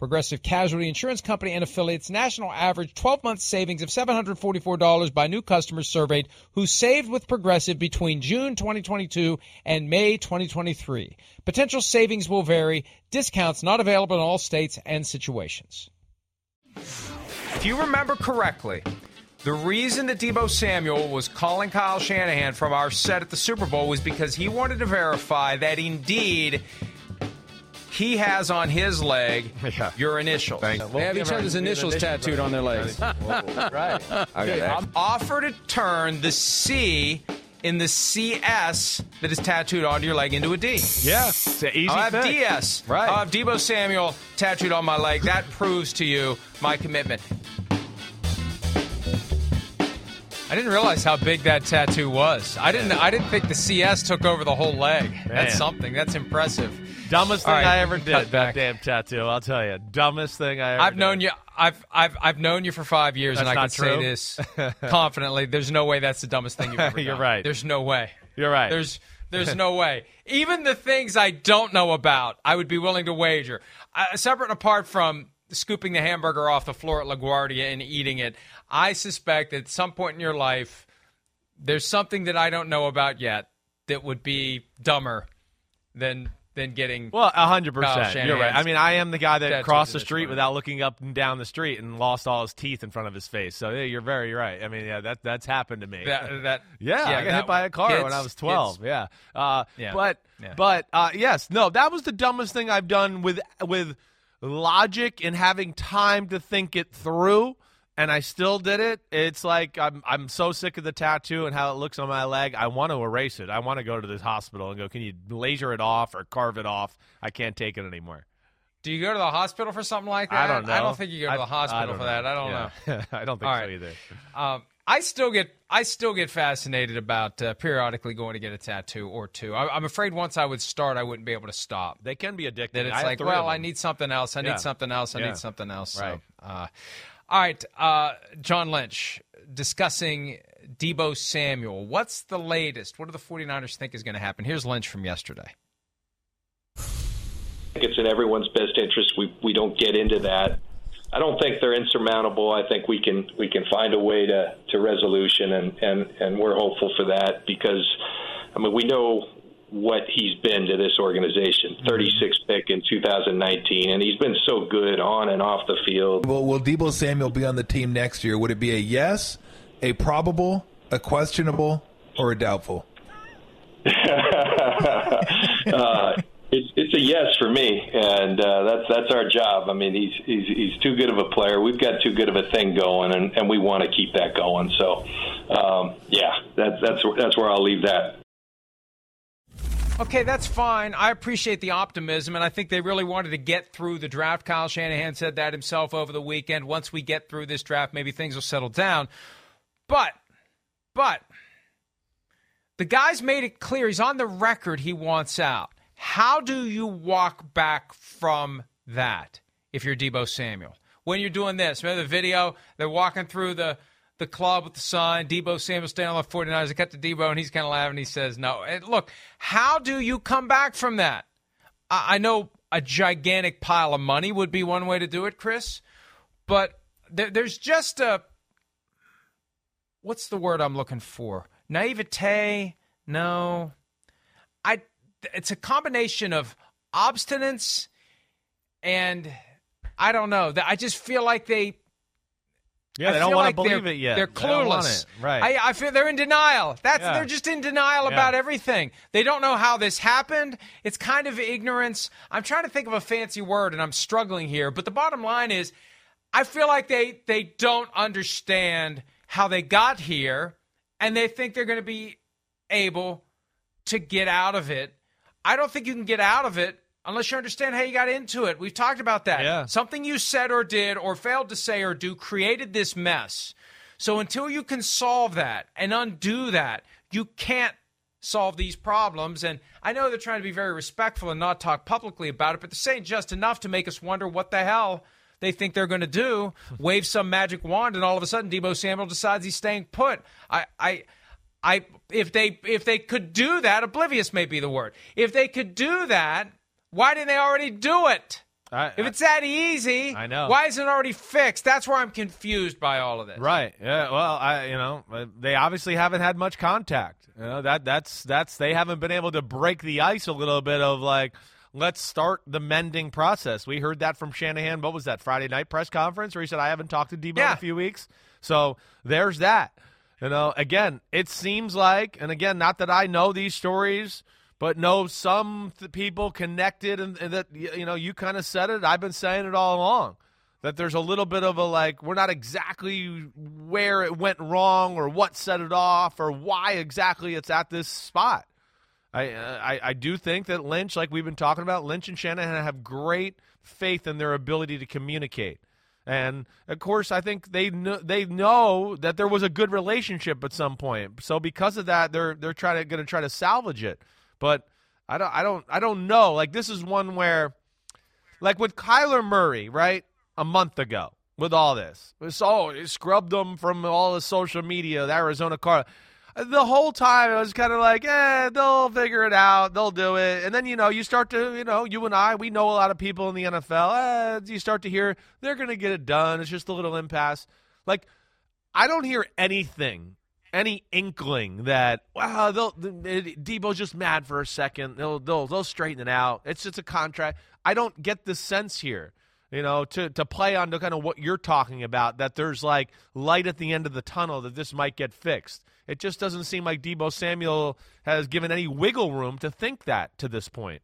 Progressive Casualty Insurance Company and affiliates national average 12 month savings of $744 by new customers surveyed who saved with Progressive between June 2022 and May 2023. Potential savings will vary, discounts not available in all states and situations. If you remember correctly, the reason that Deebo Samuel was calling Kyle Shanahan from our set at the Super Bowl was because he wanted to verify that indeed he has on his leg yeah. your initials. Thanks. They have each other's initials tattooed on their legs. right. Okay. Offer to turn the C in the CS that is tattooed onto your leg into a D. Yeah, it's an easy I'll have fit. DS. Right. I'll have Deebo Samuel tattooed on my leg. That proves to you my commitment. I didn't realize how big that tattoo was. I didn't. I didn't think the CS took over the whole leg. Man. That's something. That's impressive. Dumbest thing right, I ever did. That damn tattoo. I'll tell you. Dumbest thing I ever. I've did. known you. I've I've I've known you for five years, that's and I can true. say this confidently. There's no way that's the dumbest thing you've ever done. You're right. There's no way. You're right. There's there's no way. Even the things I don't know about, I would be willing to wager. Uh, separate and apart from scooping the hamburger off the floor at LaGuardia and eating it, I suspect that at some point in your life there's something that I don't know about yet that would be dumber than than getting well hundred percent. You're right. I mean, I am the guy that crossed the street without looking up and down the street and lost all his teeth in front of his face. So yeah, you're very right. I mean, yeah, that that's happened to me. That, that yeah, yeah, I got hit by a car kids, when I was twelve. Kids. Yeah. Uh, yeah, but yeah. but uh, yes, no, that was the dumbest thing I've done with with logic and having time to think it through and I still did it. It's like I'm I'm so sick of the tattoo and how it looks on my leg. I want to erase it. I want to go to the hospital and go, "Can you laser it off or carve it off? I can't take it anymore." Do you go to the hospital for something like that? I don't know. I don't think you go to the I, hospital I for know. that. I don't yeah. know. I don't think All so right. either. Um, I still get I still get fascinated about uh, periodically going to get a tattoo or two. I, I'm afraid once I would start, I wouldn't be able to stop. They can be addictive. That it's I like, well, I need something else. I Yeah. need something else. I Yeah. need something else. Right. So, uh, all right, uh, John Lynch discussing Deebo Samuel. What's the latest? What do the 49ers think is going to happen? Here's Lynch from yesterday. I think it's in everyone's best interest. We we don't get into that. I don't think they're insurmountable. I think we can we can find a way to, to resolution, and, and, and we're hopeful for that because, I mean, we know what he's been to this organization. 36 pick in 2019, and he's been so good on and off the field. Well, will Deebo Samuel be on the team next year? Would it be a yes, a probable, a questionable, or a doubtful? uh, it's, it's a yes for me, and uh, that's that's our job. I mean, he's, he's he's too good of a player. We've got too good of a thing going, and, and we want to keep that going. So, um, yeah, that's that's that's where I'll leave that. Okay, that's fine. I appreciate the optimism, and I think they really wanted to get through the draft. Kyle Shanahan said that himself over the weekend. Once we get through this draft, maybe things will settle down. But, but, the guy's made it clear. He's on the record he wants out. How do you walk back from that if you're Deebo Samuel? When you're doing this, remember the video? They're walking through the the club with the sign, Deebo Samuel staying on the 49ers. I cut to Deebo, and he's kind of laughing. He says, no. And look, how do you come back from that? I, I know a gigantic pile of money would be one way to do it, Chris, but there, there's just a what's the word I'm looking for? Naivete? No. I it's a combination of obstinance and I don't know. I just feel like they yeah, I they don't want like to believe it yet. They're They clueless. it. Right. I, I feel they're in denial. That's Yeah. they're just in denial Yeah. about everything. They don't know how this happened. It's kind of ignorance. I'm trying to think of a fancy word and I'm struggling here, but the bottom line is I feel like they they don't understand how they got here and they think they're going to be able to get out of it. I don't think you can get out of it unless you understand how you got into it. We've talked about that. Yeah. Something you said or did or failed to say or do created this mess. So until you can solve that and undo that, you can't solve these problems. And I know they're trying to be very respectful and not talk publicly about it, but they're saying just enough to make us wonder what the hell they think they're going to do. Wave some magic wand, and all of a sudden, Deebo Samuel decides he's staying put. I, I, I, if they if they could do that, oblivious may be the word. If they could do that, why didn't they already do it? I- if it's that easy, I know. Why isn't it already fixed? That's where I'm confused by all of this. Right. Yeah. Well, I you know uh, they obviously haven't had much contact. You know that that's that's they haven't been able to break the ice a little bit of like let's start the mending process. We heard that from Shanahan. What was that Friday night press conference where he said I haven't talked to Deebo in a few weeks. So there's that. You know, again, it seems like, and again, not that I know these stories, but no, some th- people connected, and, and that you know, you kind of said it. I've been saying it all along that there's a little bit of a like we're not exactly where it went wrong or what set it off or why exactly it's at this spot. I, I I do think that Lynch, like we've been talking about, Lynch and Shanahan have great faith in their ability to communicate. And of course, I think they kn- they know that there was a good relationship at some point. So because of that, they're they're trying to going to try to salvage it. But I don't I don't I don't know. Like this is one where, like with Kyler Murray, right? A month ago, with all this, it was, oh, he scrubbed them from all the social media, the Arizona car. The whole time, I was kind of like, eh, they'll figure it out, they'll do it. And then, you know, you start to, you know, you and I, we know a lot of people in the NFL. Eh, you start to hear they're going to get it done. It's just a little impasse. Like, I don't hear anything, any inkling that wow, they'll Deebo's just mad for a second. They'll they'll they'll straighten it out. It's just a contract. I don't get the sense here, you know, to to play on to kind of what you're talking about that there's like light at the end of the tunnel that this might get fixed. It just doesn't seem like Deebo Samuel has given any wiggle room to think that to this point.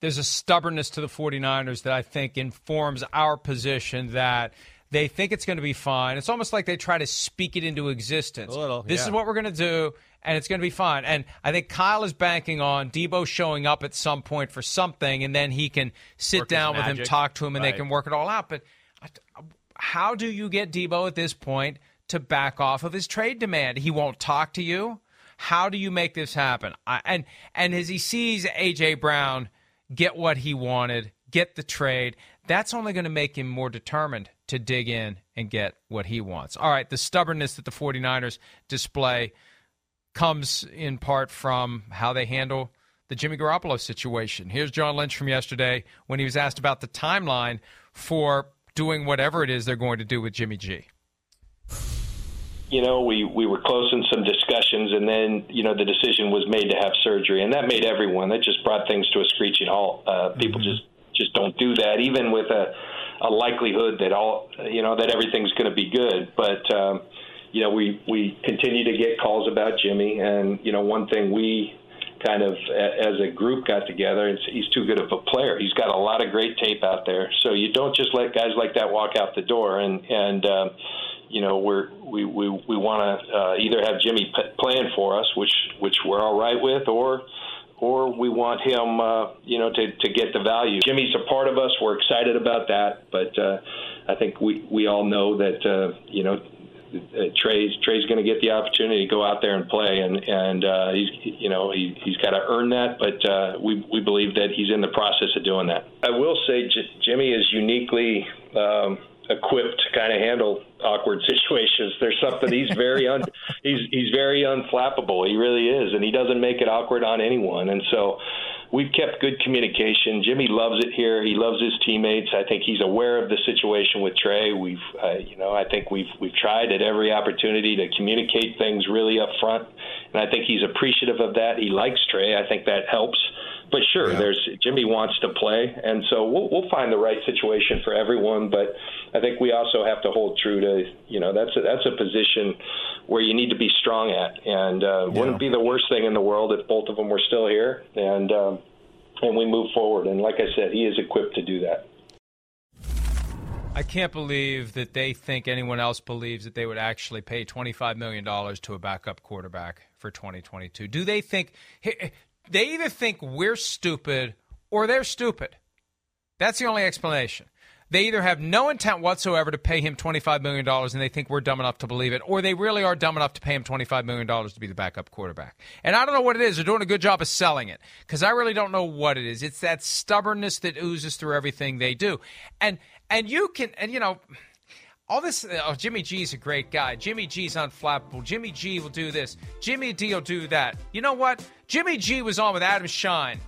there's a stubbornness to the 49ers that I think informs our position that they think it's going to be fine. It's almost like they try to speak it into existence. A little, this yeah. is what we're going to do, and it's going to be fine. And I think Kyle is banking on Deebo showing up at some point for something, and then he can sit Work down with him, talk to him, and they can work it all out. But how do you get Deebo at this point to back off of his trade demand? He won't talk to you. How do you make this happen? I, and and as he sees AJ Brown get what he wanted, get the trade, that's only going to make him more determined to dig in and get what he wants. All right, the stubbornness that the 49ers display comes in part from how they handle the Jimmy Garoppolo situation. Here's John Lynch from yesterday when he was asked about the timeline for doing whatever it is they're going to do with Jimmy G. you know, we, we were close in some discussions, and then, you know, the decision was made to have surgery, and that made everyone. That just brought things to a screeching halt. Uh, people just just don't do that, even with a, a likelihood that all, you know, that everything's going to be good. But, um, you know, we we continue to get calls about Jimmy, and you know, one thing we kind of as a group got together. It's, he's too good of a player. He's got a lot of great tape out there. So you don't just let guys like that walk out the door. And and um, you know we're we we we want to uh, either have Jimmy p- playing for us, which which we're all right with, or or we want him, uh, you know, to, to get the value. Jimmy's a part of us. We're excited about that, but uh, I think we we all know that uh, you know uh, Trey's Trey's going to get the opportunity to go out there and play, and and uh, he's you know he he's got to earn that, but uh, we we believe that he's in the process of doing that. I will say J- Jimmy is uniquely. Um, equipped to kind of handle awkward situations. There's something he's very un, he's he's very unflappable. He really is, and he doesn't make it awkward on anyone. And so we've kept good communication. Jimmy loves it here. He loves his teammates. I think he's aware of the situation with Trey. We've, uh, you know, I think we've we've tried at every opportunity to communicate things really up front, and I think he's appreciative of that. He likes Trey. I think that helps. But sure, yeah. there's Jimmy wants to play, and so we'll, we'll find the right situation for everyone. But I think we also have to hold true to, you know, that's a, that's a position where you need to be strong at, and uh, yeah. wouldn't be the worst thing in the world if both of them were still here, and um, and we move forward. And like I said, he is equipped to do that. I can't believe that they think anyone else believes that they would actually pay $25 million to a backup quarterback for 2022. Do they think they either think we're stupid or they're stupid? That's the only explanation. They either have no intent whatsoever to pay him $25 million and they think we're dumb enough to believe it, or they really are dumb enough to pay him $25 million to be the backup quarterback. And I don't know what it is. They're doing a good job of selling it because I really don't know what it is. It's that stubbornness that oozes through everything they do. And, and you can, and you know, all this, uh, oh, Jimmy G's a great guy. Jimmy G's unflappable. Jimmy G will do this. Jimmy D will do that. You know what? Jimmy G was on with Adam Schein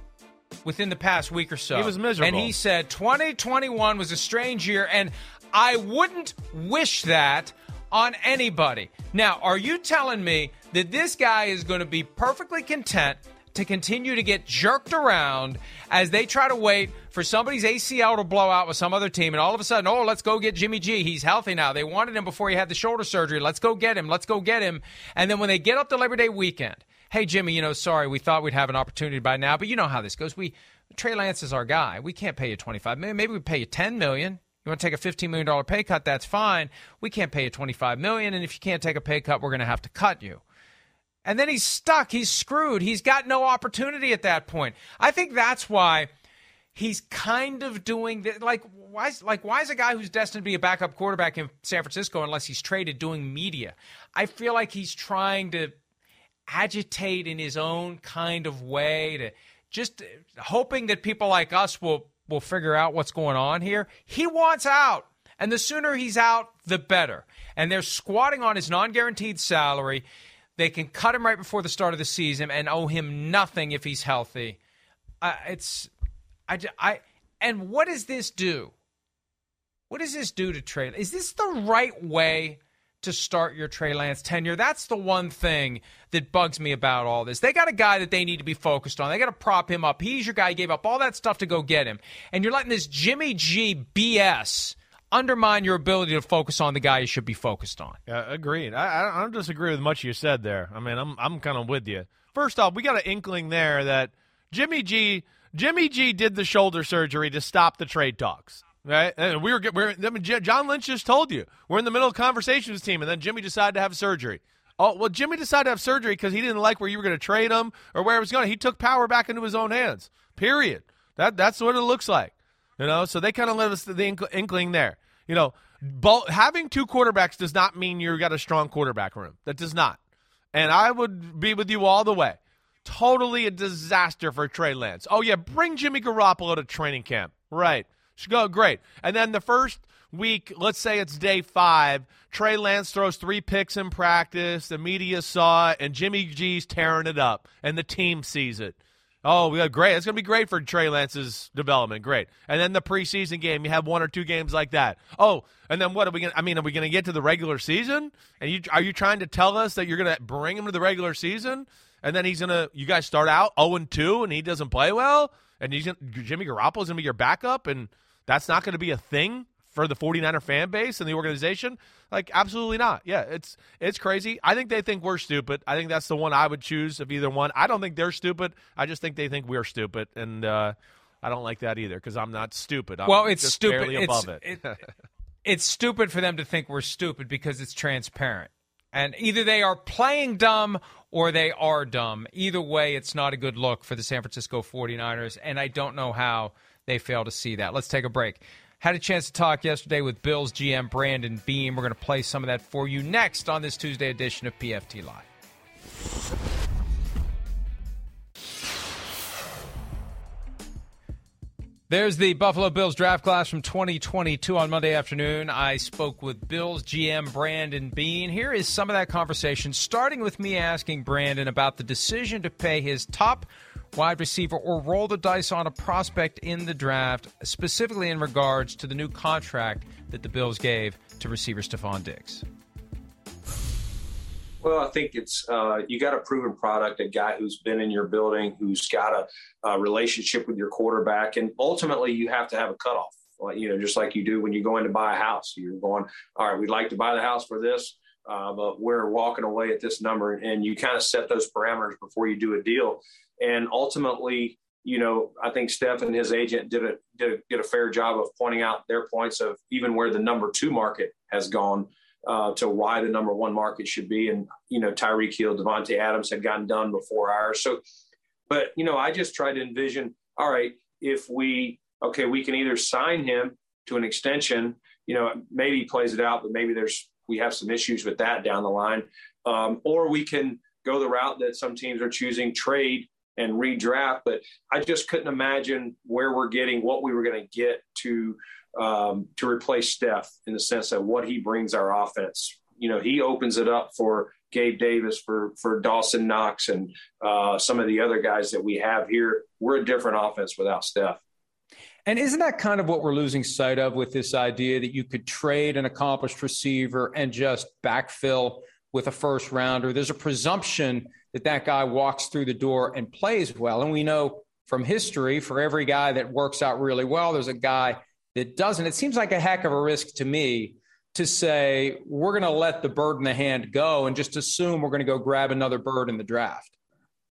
within the past week or so. He was miserable. And he said 2021 was a strange year, and I wouldn't wish that on anybody. Now, are you telling me that this guy is going to be perfectly content to continue to get jerked around as they try to wait for somebody's ACL to blow out with some other team, and all of a sudden, oh, let's go get Jimmy G. He's healthy now. They wanted him before he had the shoulder surgery. Let's go get him. Let's go get him. And then when they get up to Labor Day weekend, hey Jimmy, you know, sorry, we thought we'd have an opportunity by now, but you know how this goes. We Trey Lance is our guy. We can't pay you twenty five million. Maybe we pay you ten million. You want to take a fifteen million dollar pay cut? That's fine. We can't pay you twenty five million, and if you can't take a pay cut, we're going to have to cut you. And then he's stuck. He's screwed. He's got no opportunity at that point. I think that's why he's kind of doing that. Like why? Is, like why is a guy who's destined to be a backup quarterback in San Francisco unless he's traded doing media? I feel like he's trying to agitate in his own kind of way to just hoping that people like us will will figure out what's going on here. He wants out. And the sooner he's out, the better. And they're squatting on his non guaranteed salary. They can cut him right before the start of the season and owe him nothing if he's healthy. Uh, it's, I, I, and what does this do? What does this do to Trey? Is this the right way to start your Trey Lance tenure. That's the one thing that bugs me about all this. They got a guy that they need to be focused on. They got to prop him up. He's your guy. He gave up all that stuff to go get him. And you're letting this Jimmy G BS undermine your ability to focus on the guy you should be focused on. Agreed. I, I don't disagree with much you said there. I mean, I'm I'm kind of with you. First off, we got an inkling there that Jimmy G Jimmy G did the shoulder surgery to stop the trade talks. Right, and we were, we're, I mean, John Lynch just told you we're in the middle of conversations team, and then Jimmy decided to have surgery. Oh well, Jimmy decided to have surgery because he didn't like where you were going to trade him or where it was going. He took power back into his own hands. Period. That that's what it looks like. You know, so they kind of let us the inkling there. You know, both, having two quarterbacks does not mean you've got a strong quarterback room. That does not. And I would be with you all the way. Totally a disaster for Trey Lance. Oh yeah, bring Jimmy Garoppolo to training camp. Right. Should go great. And then the first week, let's say it's day five, Trey Lance throws three picks in practice. The media saw it, and Jimmy G's tearing it up, and the team sees it. Oh, we got great. It's going to be great for Trey Lance's development. Great. And then the preseason game, you have one or two games like that. Oh, and then what are we going to, I mean, are we going to get to the regular season? And you, are you trying to tell us that you're going to bring him to the regular season? And then he's going to, you guys start out 0 2 and he doesn't play well? And he's gonna, Jimmy Garoppolo's going to be your backup? And, that's not going to be a thing for the 49er fan base and the organization? Like absolutely not. Yeah, it's it's crazy. I think they think we're stupid. I think that's the one I would choose of either one. I don't think they're stupid. I just think they think we're stupid and uh, I don't like that either cuz I'm not stupid. I'm well, it's stupid. above it's, it. it it's stupid for them to think we're stupid because it's transparent. And either they are playing dumb or they are dumb. Either way, it's not a good look for the San Francisco 49ers and I don't know how they fail to see that. Let's take a break. Had a chance to talk yesterday with Bills GM Brandon Beane. We're going to play some of that for you next on this Tuesday edition of PFT Live. There's the Buffalo Bills draft class from 2022 on Monday afternoon. I spoke with Bills GM Brandon Beane. Here is some of that conversation, starting with me asking Brandon about the decision to pay his top wide receiver or roll the dice on a prospect in the draft, specifically in regards to the new contract that the Bills gave to receiver Stefon Diggs. Well, I think it's uh, you got a proven product, a guy who's been in your building, who's got a, a relationship with your quarterback, and ultimately you have to have a cutoff. You know, just like you do when you go in to buy a house, you're going, all right, we'd like to buy the house for this, uh, but we're walking away at this number, and you kind of set those parameters before you do a deal, and ultimately. You know, I think Steph and his agent did a, did a did a fair job of pointing out their points of even where the number two market has gone uh, to why the number one market should be. And, you know, Tyreek Hill, Davante Adams had gotten done before ours. So, but, you know, I just try to envision, all right, if we, okay, we can either sign him to an extension, you know, maybe he plays it out, but maybe there's, we have some issues with that down the line. Um, or we can go the route that some teams are choosing trade and redraft. But I just couldn't imagine where we're getting what we were going to get to um, to replace Steph in the sense that what he brings our offense. You know, he opens it up for Gabe Davis, for for Dawson Knox, and uh, some of the other guys that we have here. We're a different offense without Steph. And isn't that kind of what we're losing sight of with this idea that you could trade an accomplished receiver and just backfill with a first rounder? There's a presumption that that guy walks through the door and plays well. And we know from history, for every guy that works out really well, there's a guy that doesn't. It seems like a heck of a risk to me to say we're going to let the bird in the hand go and just assume we're going to go grab another bird in the draft.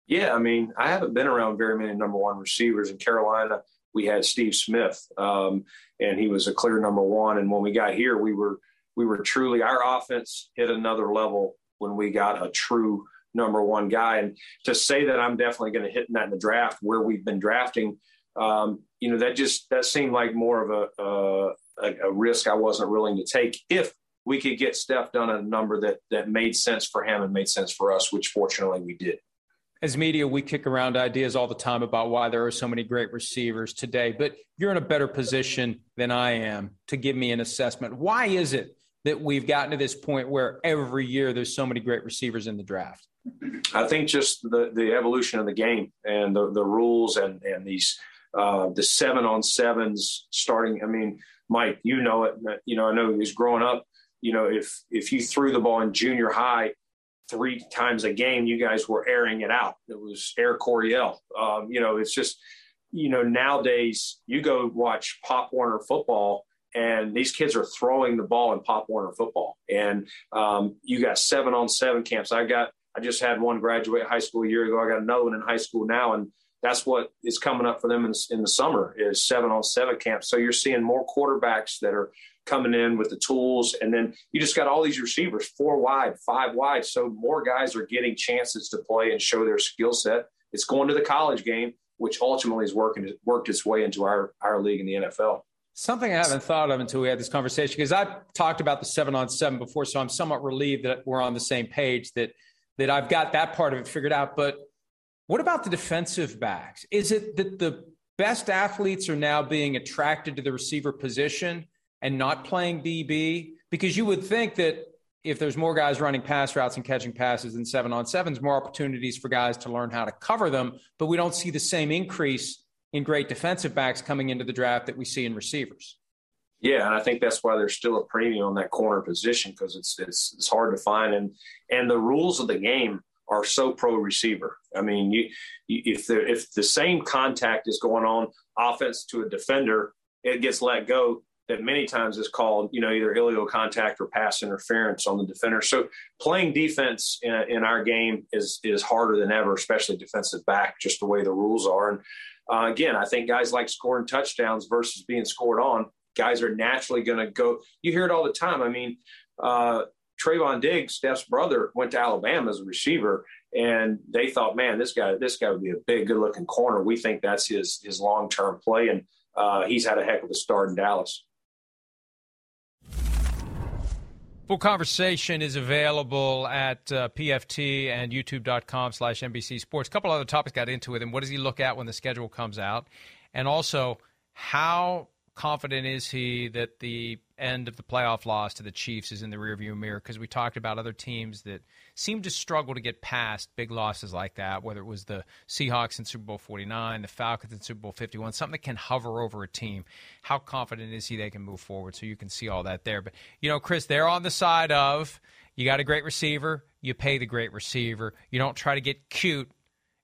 Yeah, I mean, I haven't been around very many number one receivers in Carolina. We had Steve Smith, um, and he was a clear number one. And when we got here, we were we were truly our offense hit another level when we got a true number one guy. And to say that I'm definitely going to hit that in the draft where we've been drafting um, you know, that just that seemed like more of a, uh, a, a risk I wasn't willing to take if we could get Steph done at a number that that made sense for him and made sense for us, which fortunately we did. As media, we kick around ideas all the time about why there are so many great receivers today, but you're in a better position than I am to give me an assessment. Why is it that we've gotten to this point where every year there's so many great receivers in the draft? I think just the, the evolution of the game and the, the rules and, and these uh, the seven on sevens starting. I mean, Mike, you know it. You know, I know he was growing up. You know, if if you threw the ball in junior high three times a game, you guys were airing it out. It was air Coryell. Um, you know, it's just you know nowadays you go watch Pop Warner football and these kids are throwing the ball in Pop Warner football. And um, you got seven on seven camps. I got I just had one graduate high school a year ago. I got another one in high school now, and that's what is coming up for them in, in the summer is seven on seven camps. So you're seeing more quarterbacks that are coming in with the tools, and then you just got all these receivers, four wide, five wide. So more guys are getting chances to play and show their skill set. It's going to the college game, which ultimately has working worked its way into our our league in the NFL. Something I haven't thought of until we had this conversation because I've talked about the seven on seven before, so I'm somewhat relieved that we're on the same page that that I've got that part of it figured out. But what about the defensive backs? Is it that the best athletes are now being attracted to the receiver position and not playing DB? Because you would think that if there's more guys running pass routes and catching passes than seven on sevens, more opportunities for guys to learn how to cover them. But we don't see the same increase in great defensive backs coming into the draft that we see in receivers. Yeah, and I think that's why there's still a premium on that corner position because it's, it's it's hard to find and and the rules of the game are so pro receiver. I mean, you, you, if the if the same contact is going on offense to a defender, it gets let go. That many times is called, you know, either illegal contact or pass interference on the defender. So playing defense in, in our game is is harder than ever, especially defensive back, just the way the rules are. And uh, again, I think guys like scoring touchdowns versus being scored on. Guys are naturally going to go. You hear it all the time. I mean, uh, Trevon Diggs, Steph's brother, went to Alabama as a receiver, and they thought, man, this guy, this guy would be a big, good-looking corner. We think that's his his long-term play, and uh, he's had a heck of a start in Dallas. Full conversation is available at uh, PFT and YouTube.com slash NBC Sports. A couple other topics got into with him. what does he look at when the schedule comes out? And also, how confident is he that the end of the playoff loss to the Chiefs is in the rearview mirror? Because we talked about other teams that seem to struggle to get past big losses like that, whether it was the Seahawks in Super Bowl 49, the Falcons in Super Bowl 51, something that can hover over a team. How confident is he they can move forward? So you can see all that there. But, you know, Chris, they're on the side of you got a great receiver, you pay the great receiver. You don't try to get cute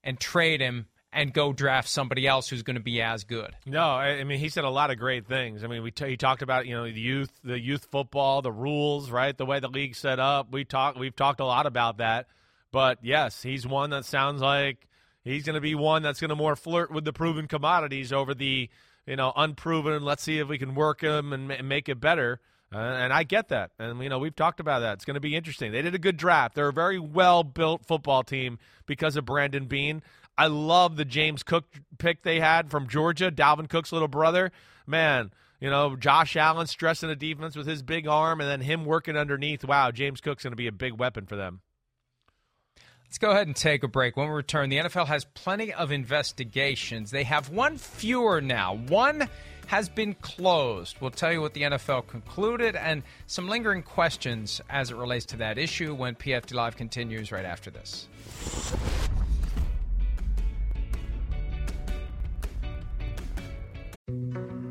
and trade him and go draft somebody else who's going to be as good. No, I mean he said a lot of great things. I mean, we t- he talked about you know the youth, the youth football, the rules, right? The way the league set up. We talked, we've talked a lot about that. But yes, he's one that sounds like he's going to be one that's going to more flirt with the proven commodities over the you know unproven. Let's see if we can work him and, make it better. Uh, and I get that. And, you know, we've talked about that. It's going to be interesting. They did a good draft. They're a very well built football team because of Brandon Beane. I love the James Cook pick they had from Georgia, Dalvin Cook's little brother. Man, you know, Josh Allen stressing the defense with his big arm and then him working underneath. Wow, James Cook's going to be a big weapon for them. Let's go ahead and take a break. When we return, the NFL has plenty of investigations. They have one fewer now. One has been closed. We'll tell you what the NFL concluded and some lingering questions as it relates to that issue when PFT Live continues right after this.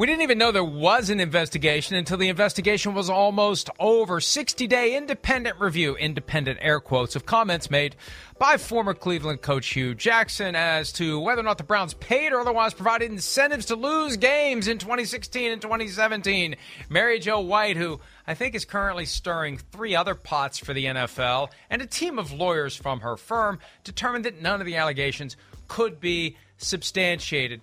We didn't even know there was an investigation until the investigation was almost over. 60 day independent review, independent air quotes, of comments made by former Cleveland coach Hue Jackson as to whether or not the Browns paid or otherwise provided incentives to lose games in 2016 and 2017. Mary Jo White, who I think is currently stirring three other pots for the NFL, and a team of lawyers from her firm determined that none of the allegations could be substantiated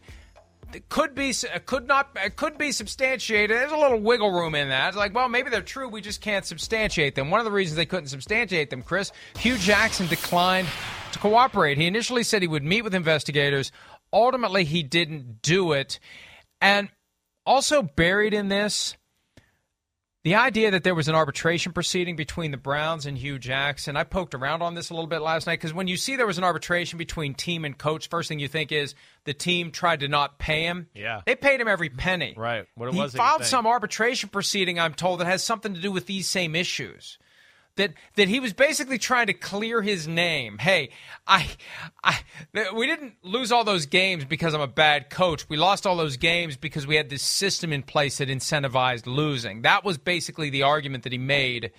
could be could not could be substantiated. There's a little wiggle room in that. Like, well, maybe they're true. We just can't substantiate them. One of the reasons they couldn't substantiate them, Chris, Hue Jackson declined to cooperate. He initially said he would meet with investigators. Ultimately, he didn't do it. And also buried in this the idea that there was an arbitration proceeding between the Browns and Hue Jackson, I poked around on this a little bit last night because when you see there was an arbitration between team and coach, first thing you think is the team tried to not pay him. Yeah. They paid him every penny. Right. What it he was filed some arbitration proceeding, I'm told, that has something to do with these same issues that that he was basically trying to clear his name. Hey, I, I, we didn't lose all those games because I'm a bad coach. We lost all those games because we had this system in place that incentivized losing. That was basically the argument that he made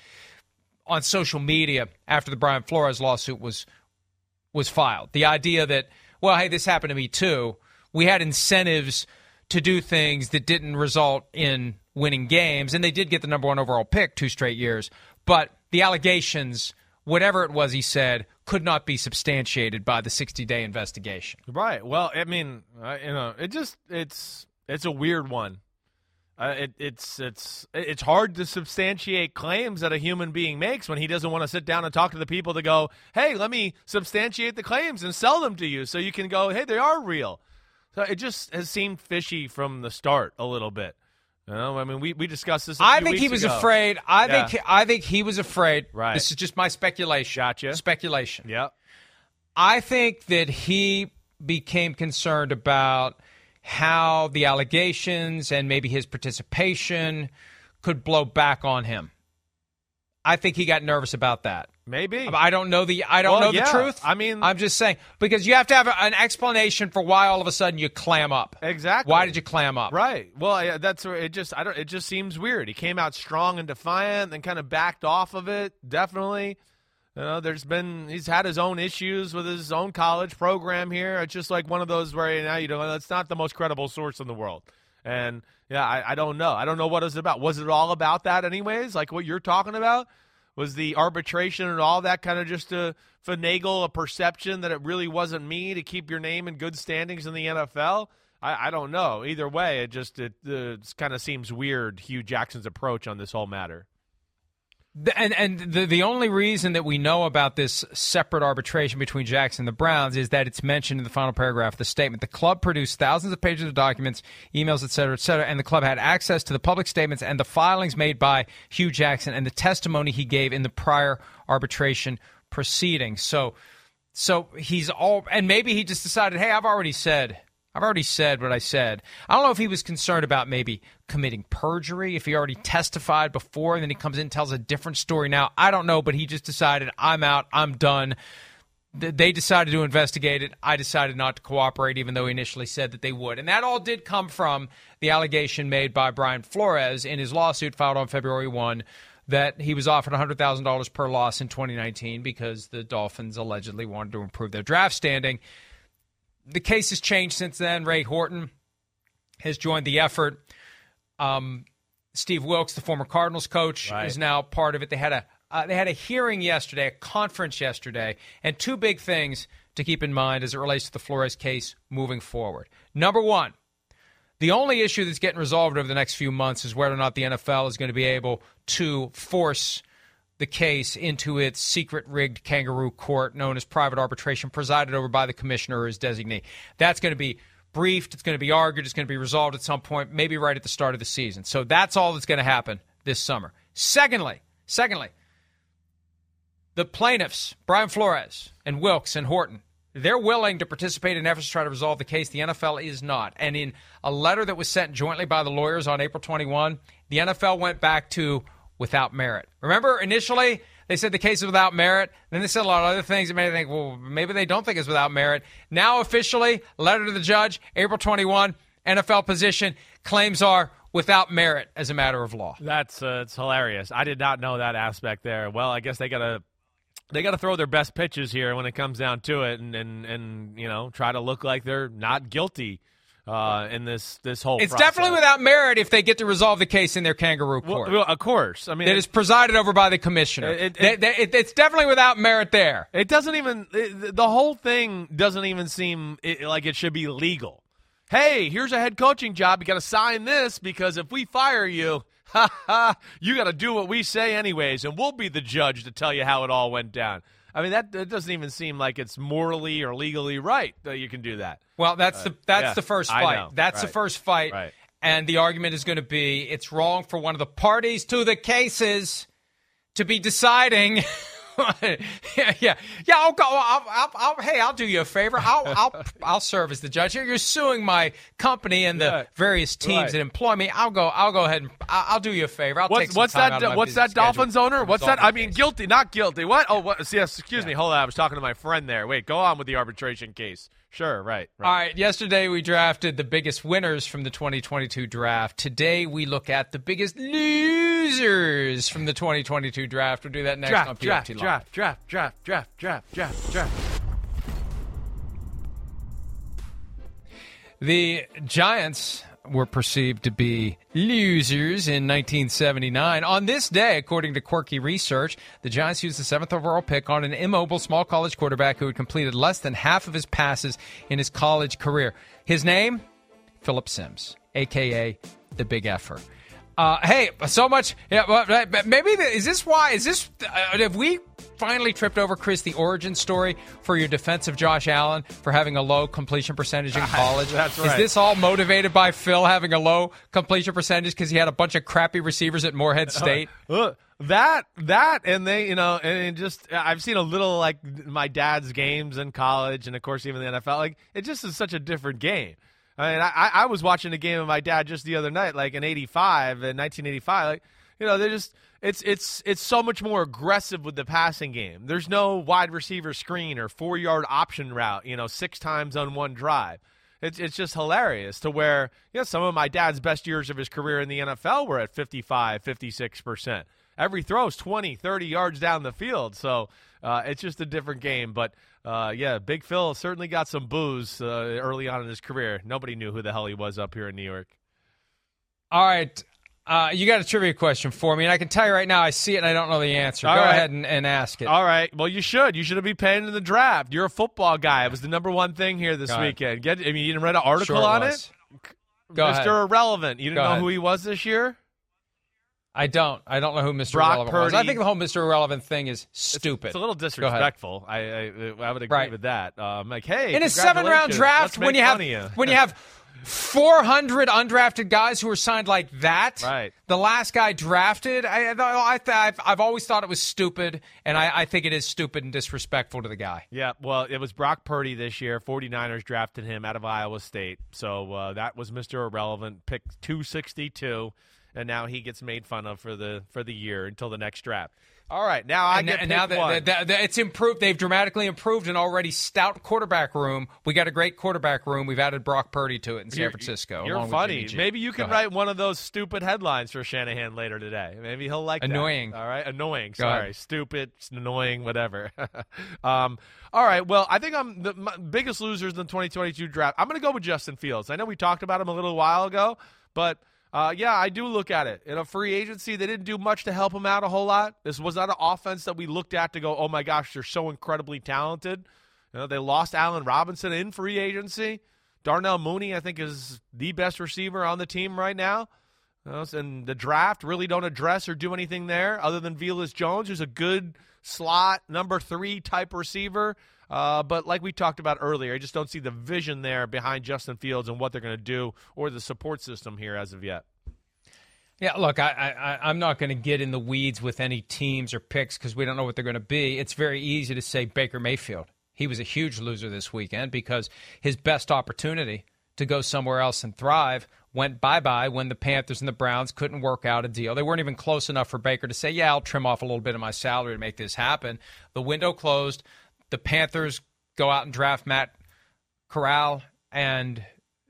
on social media after the Brian Flores lawsuit was was filed. The idea that, well, hey, this happened to me too. We had incentives to do things that didn't result in winning games, and they did get the number one overall pick two straight years. But the allegations, whatever it was he said, could not be substantiated by the 60 day investigation. Right. Well, I mean, uh, you know, it just it's it's a weird one. Uh, it, it's it's it's hard to substantiate claims that a human being makes when he doesn't want to sit down and talk to the people to go, hey, let me substantiate the claims and sell them to you, so you can go, hey, they are real. So it just has seemed fishy from the start a little bit. Know, I mean, we, we discussed this. I think he was ago. afraid. I yeah. think I think he was afraid. Right. This is just my speculation. Gotcha. Speculation. Yep. I think that he became concerned about how the allegations and maybe his participation could blow back on him. I think he got nervous about that. Maybe I don't know the I don't well, know yeah. the truth. I mean, I'm just saying because you have to have an explanation for why all of a sudden you clam up. Exactly. Why did you clam up? Right. Well, that's it. Just I don't. It just seems weird. He came out strong and defiant, then kind of backed off of it. Definitely. You know, there's been he's had his own issues with his own college program here. It's just like one of those where you know you know that's not the most credible source in the world. And yeah, I, I don't know. I don't know what it's about. Was it all about that, anyways? Like what you're talking about? Was the arbitration and all that kind of just to finagle a perception that it really wasn't me to keep your name in good standings in the NFL? I, I don't know. Either way, it just it, uh, kind of seems weird. Hue Jackson's approach on this whole matter. And and the the only reason that we know about this separate arbitration between Jackson and the Browns is that it's mentioned in the final paragraph of the statement. The club produced thousands of pages of documents, emails, et cetera, et cetera, and the club had access to the public statements and the filings made by Hue Jackson and the testimony he gave in the prior arbitration proceedings. So so he's all and maybe he just decided, hey, I've already said I've already said what I said. I don't know if he was concerned about maybe committing perjury, if he already testified before and then he comes in and tells a different story now. I don't know, but he just decided, I'm out, I'm done. They decided to investigate it. I decided not to cooperate, even though he initially said that they would. And that all did come from the allegation made by Brian Flores in his lawsuit filed on February 1 that he was offered $100,000 per loss in 2019 because the Dolphins allegedly wanted to improve their draft standing the case has changed since then. Ray Horton has joined the effort. Um, Steve Wilks, the former Cardinals coach, right. is now part of it. They had a uh, they had a hearing yesterday, a conference yesterday, and two big things to keep in mind as it relates to the Flores case moving forward. Number one, the only issue that's getting resolved over the next few months is whether or not the NFL is going to be able to force the case into its secret rigged kangaroo court known as private arbitration, presided over by the commissioner or his designee. That's going to be briefed, it's going to be argued, it's going to be resolved at some point, maybe right at the start of the season. So that's all that's going to happen this summer. Secondly, secondly, the plaintiffs, Brian Flores and Wilks and Horton, they're willing to participate in efforts to try to resolve the case. The NFL is not. And in a letter that was sent jointly by the lawyers on April 21, the NFL went back to without merit. Remember, initially they said the case is without merit. Then they said a lot of other things that made me think, well, maybe they don't think it's without merit. Now, officially, letter to the judge, April 21, NFL position, claims are without merit as a matter of law. That's uh, it's hilarious. I did not know that aspect there. Well, I guess they got to they got to throw their best pitches here when it comes down to it, and and and you know try to look like they're not guilty uh, in this this whole. It's process. definitely without merit if they get to resolve the case in their kangaroo court. Well, of course, I mean it is presided over by the commissioner. It, it, it, it's definitely without merit there. It doesn't even the whole thing doesn't even seem like it should be legal. Hey, here's a head coaching job. You got to sign this because if we fire you, ha ha, you got to do what we say anyways, and we'll be the judge to tell you how it all went down. I mean, that, that doesn't even seem like it's morally or legally right that you can do that. Well, that's the that's yeah, the first fight. That's right. the first fight. Right. And the argument is going to be it's wrong for one of the parties to the cases to be deciding yeah, yeah, yeah. I'll go. I'll, I'll, I'll, hey, I'll do you a favor. I'll, I'll, I'll serve as the judge here. You're suing my company and the various teams right. that employ me. I'll go. I'll go ahead and I'll, do you a favor. I'll what's, take what's that? what's that Dolphins owner? What's that? I mean, guilty, not guilty. What? Oh, what? Yes. Excuse yeah. me. Hold on. I was talking to my friend there. Wait. Go on with the arbitration case. Sure, right, right. All right. Yesterday we drafted the biggest winners from the 2022 draft. Today we look at the biggest losers from the 2022 draft. We'll do that next draft, on draft. Draft, draft, draft, draft, draft, draft, draft. The Giants were perceived to be losers in 1979. On this day, according to Quirky Research, the Giants used the seventh overall pick on an immobile small college quarterback who had completed less than half of his passes in his college career. His name? Phillip Simms, aka the Big Effer. Uh, hey, so much. Yeah, well, maybe the, is this why? Is this uh, have we finally tripped over Chris the origin story for your defense of Josh Allen for having a low completion percentage in college? That's right. Is this all motivated by Phil having a low completion percentage because he had a bunch of crappy receivers at Morehead State? Uh, that that and they you know and just I've seen a little like my dad's games in college and of course even the NFL like it just is such a different game. I mean, I, I was watching a game of my dad just the other night, like in '85, in 1985. Like, you know, they're just it's it's it's so much more aggressive with the passing game. There's no wide receiver screen or four yard option route. You know, six times on one drive. It's it's just hilarious to where you know some of my dad's best years of his career in the NFL were at 55, 56 percent. Every throw is 20, 30 yards down the field. So uh, it's just a different game. But uh, yeah, Big Phil certainly got some booze uh, early on in his career. Nobody knew who the hell he was up here in New York. All right. Uh, you got a trivia question for me, and I can tell you right now, I see it and I don't know the answer. All Go right. ahead and, and ask it. All right. Well, you should. You should be paying in the draft. You're a football guy. It was the number one thing here this Go ahead. weekend. Get. I mean, you didn't read an article Sure on was. it. Go Mr. ahead. Irrelevant. You didn't Go know ahead. who he was this year? I don't. I don't know who Mr. Brock Irrelevant was. I think the whole Mr. Irrelevant thing is stupid. It's a little disrespectful. I, I I would agree Right. with that. Um, like, hey, in a seven round draft when you have you. when you have 400 undrafted guys who are signed like that Right. the last guy drafted i, I, I I've, I've always thought it was stupid and I, I think it is stupid and disrespectful to the guy Yeah, well, it was Brock Purdy this year. 49ers drafted him out of Iowa State. So uh, that was Mr. Irrelevant, pick 262, and now he gets made fun of for the for the year until the next draft. All right, now I and, get and now that, that- that- that it's improved they've dramatically improved an already stout quarterback room we got a great quarterback room we've added brock purdy to it in san You're- francisco You're funny. Maybe you can write one of those stupid headlines for Shanahan later today. Maybe he'll like that. Annoying. All right, annoying. Go Sorry, ahead. stupid, annoying, whatever. um, all right. Well, I think I'm the biggest losers in the 2022 draft. I'm going to go with Justin Fields. I know we talked about him a little while ago, but. Uh, yeah, I do look at it. In a free agency, they didn't do much to help him out a whole lot. This was not an offense that we looked at to go, oh my gosh, they're so incredibly talented. You know, they lost Allen Robinson in free agency. Darnell Mooney, I think, is the best receiver on the team right now. You know, and the draft really don't address or do anything there other than Velus Jones, who's a good slot number three type receiver. Uh, but like we talked about earlier, I just don't see the vision there behind Justin Fields and what they're going to do or the support system here as of yet. Yeah, look, I, I, I'm not going to get in the weeds with any teams or picks because we don't know what they're going to be. It's very easy to say Baker Mayfield. He was a huge loser this weekend because his best opportunity to go somewhere else and thrive went bye bye when the Panthers and the Browns couldn't work out a deal. They weren't even close enough for Baker to say, Yeah, I'll trim off a little bit of my salary to make this happen. The window closed. The Panthers go out and draft Matt Corral, and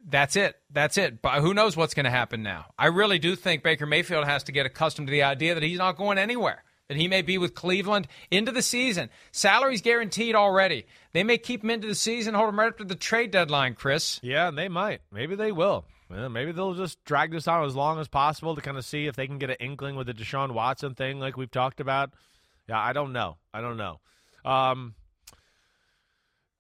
that's it. That's it. But who knows what's going to happen now? I really do think Baker Mayfield has to get accustomed to the idea that he's not going anywhere. That he may be with Cleveland into the season. Salary's guaranteed already. They may keep him into the season, hold him right up to the trade deadline, Chris. Yeah, and they might. Maybe they will. Maybe they'll just drag this out as long as possible to kind of see if they can get an inkling with the Deshaun Watson thing, like we've talked about. Yeah, I don't know. I don't know. Um,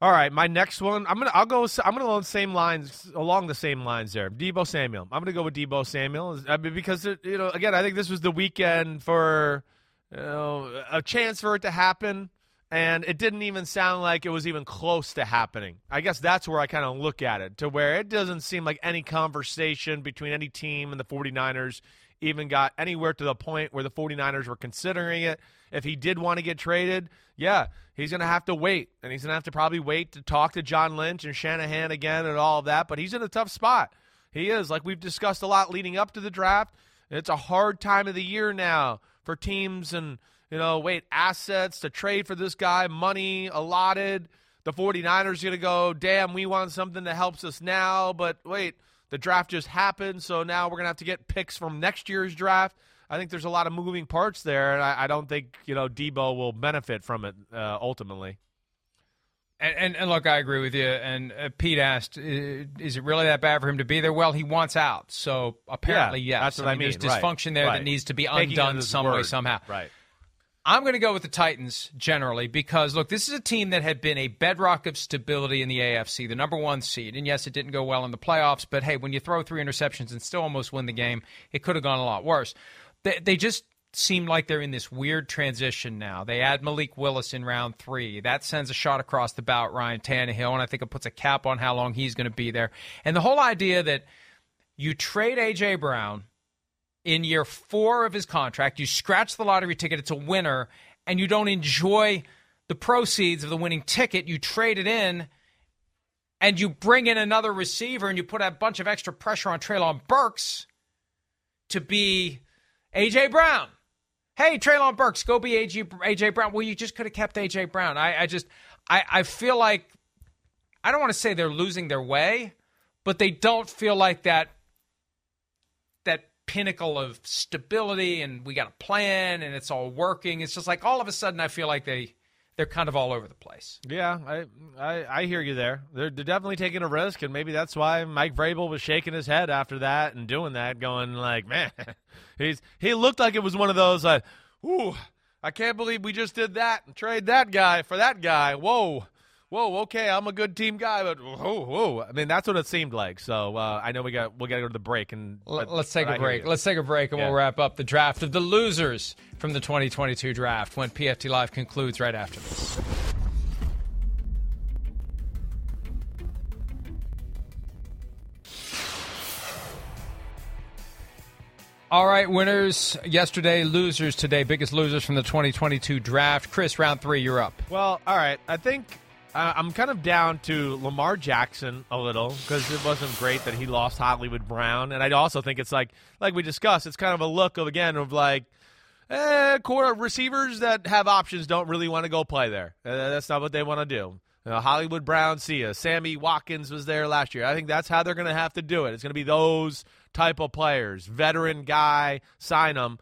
all right, my next one. I'm gonna. I'll go. I'm gonna go the same lines along the same lines there. Deebo Samuel. I'm gonna go with Deebo Samuel I mean, uh, because it, you know, again, I think this was the weekend for you know a chance for it to happen, and it didn't even sound like it was even close to happening. I guess that's where I kind of look at it to where it doesn't seem like any conversation between any team and the 49ers even got anywhere to the point where the 49ers were considering it. If he did want to get traded, yeah, he's going to have to wait. And he's going to have to probably wait to talk to John Lynch and Shanahan again and all of that. But he's in a tough spot. He is, like we've discussed a lot leading up to the draft. It's a hard time of the year now for teams and, you know, wait, assets to trade for this guy, money allotted. The 49ers are going to go, damn, we want something that helps us now. But wait, the draft just happened, so now we're gonna have to get picks from next year's draft. I think there's a lot of moving parts there, and I, I don't think you know Deebo will benefit from it uh, ultimately. And, and, and look, I agree with you. And uh, Pete asked, "Is it really that bad for him to be there?" Well, he wants out, so apparently, Yeah, yes. that's what I There's mean, right, dysfunction there right. that needs to be Taking undone some way, somehow. Right. I'm going to go with the Titans generally because, look, this is a team that had been a bedrock of stability in the AFC, the number one seed. And yes, it didn't go well in the playoffs, but hey, when you throw three interceptions and still almost win the game, it could have gone a lot worse. They, they just seem like they're in this weird transition now. They add Malik Willis in round three. That sends a shot across the bow at Ryan Tannehill, and I think it puts a cap on how long he's going to be there. And the whole idea that you trade A.J. Brown in year four of his contract, you scratch the lottery ticket, it's a winner, and you don't enjoy the proceeds of the winning ticket, you trade it in and you bring in another receiver and you put a bunch of extra pressure on Treylon Burks to be A.J. Brown. Hey, Treylon Burks, go be A.J. AJ Brown. Well, you just could have kept A.J. Brown. I, I just, I, I feel like, I don't want to say they're losing their way, but they don't feel like that that pinnacle of stability and we got a plan and it's all working. It's just like all of a sudden I feel like they they're kind of all over the place. Yeah, I, I, I hear you there. They're, they're definitely taking a risk, and maybe that's why Mike Vrabel was shaking his head after that and doing that, going like, man, he's he looked like it was one of those like, ooh, I can't believe we just did that and trade that guy for that guy. Whoa. Whoa, okay, I'm a good team guy, but whoa, whoa. I mean, that's what it seemed like. So uh, I know we got we got to go to the break and but, let's take a break. Let's take a break, and yeah. we'll wrap up the draft of the losers from the 2022 draft when PFT Live concludes right after this. All right, winners yesterday, losers today. Biggest losers from the 2022 draft. Chris, round three, you're up. Well, all right. I think uh, I'm kind of down to Lamar Jackson a little because it wasn't great that he lost Hollywood Brown, and I also think it's like like we discussed, it's kind of a look of again of like. Eh, quarter receivers that have options don't really want to go play there. Uh, that's not what they want to do. Uh, Hollywood Brown, see ya. Sammy Watkins was there last year. I think that's how they're going to have to do it. It's going to be those type of players, veteran guy, sign them.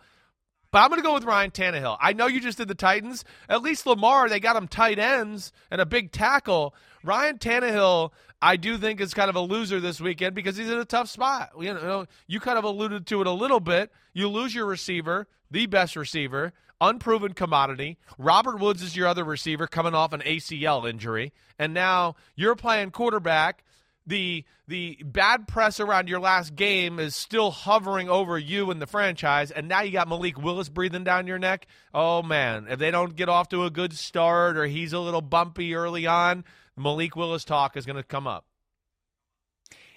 But I'm going to go with Ryan Tannehill. I know you just did the Titans. At least Lamar, they got him tight ends and a big tackle. Ryan Tannehill, I do think is kind of a loser this weekend because he's in a tough spot. You know, you kind of alluded to it a little bit. You lose your receiver, the best receiver, unproven commodity. Robert Woods is your other receiver coming off an ACL injury, and now you're playing quarterback the the bad press around your last game is still hovering over you and the franchise, and now you got Malik Willis breathing down your neck. Oh man, if they don't get off to a good start or he's a little bumpy early on, Malik Willis talk is going to come up.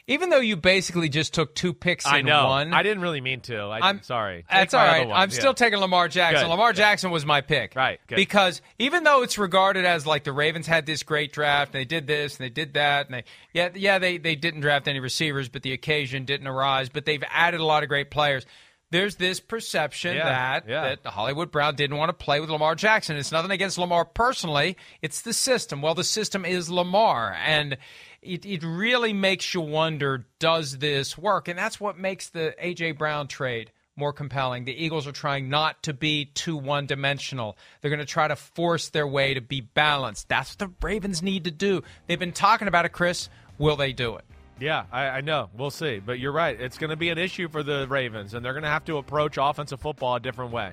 Even though you basically just took two picks in I know. one. I didn't really mean to. I, am sorry. That's all right. I'm yeah. still taking Lamar Jackson. Good. Lamar Jackson was my pick. Right. Good. Because even though it's regarded as like the Ravens had this great draft, and they did this and they did that, and they yeah yeah they they didn't draft any receivers, but the occasion didn't arise. But they've added a lot of great players there's this perception yeah, that yeah. that Hollywood Brown didn't want to play with Lamar Jackson. It's nothing against Lamar personally. It's the system. Well, the system is Lamar, and it, it really makes you wonder does this work? And that's what makes the A.J. Brown trade more compelling. The Eagles are trying not to be too one dimensional. They're going to try to force their way to be balanced. That's what the Ravens need to do. They've been talking about it, Chris. Will they do it? Yeah, I, I, know. We'll see. But you're right. It's going to be an issue for the Ravens, and they're going to have to approach offensive football a different way.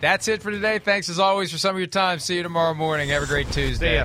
That's it for today. Thanks as always for some of your time. See you tomorrow morning. Have a great Tuesday.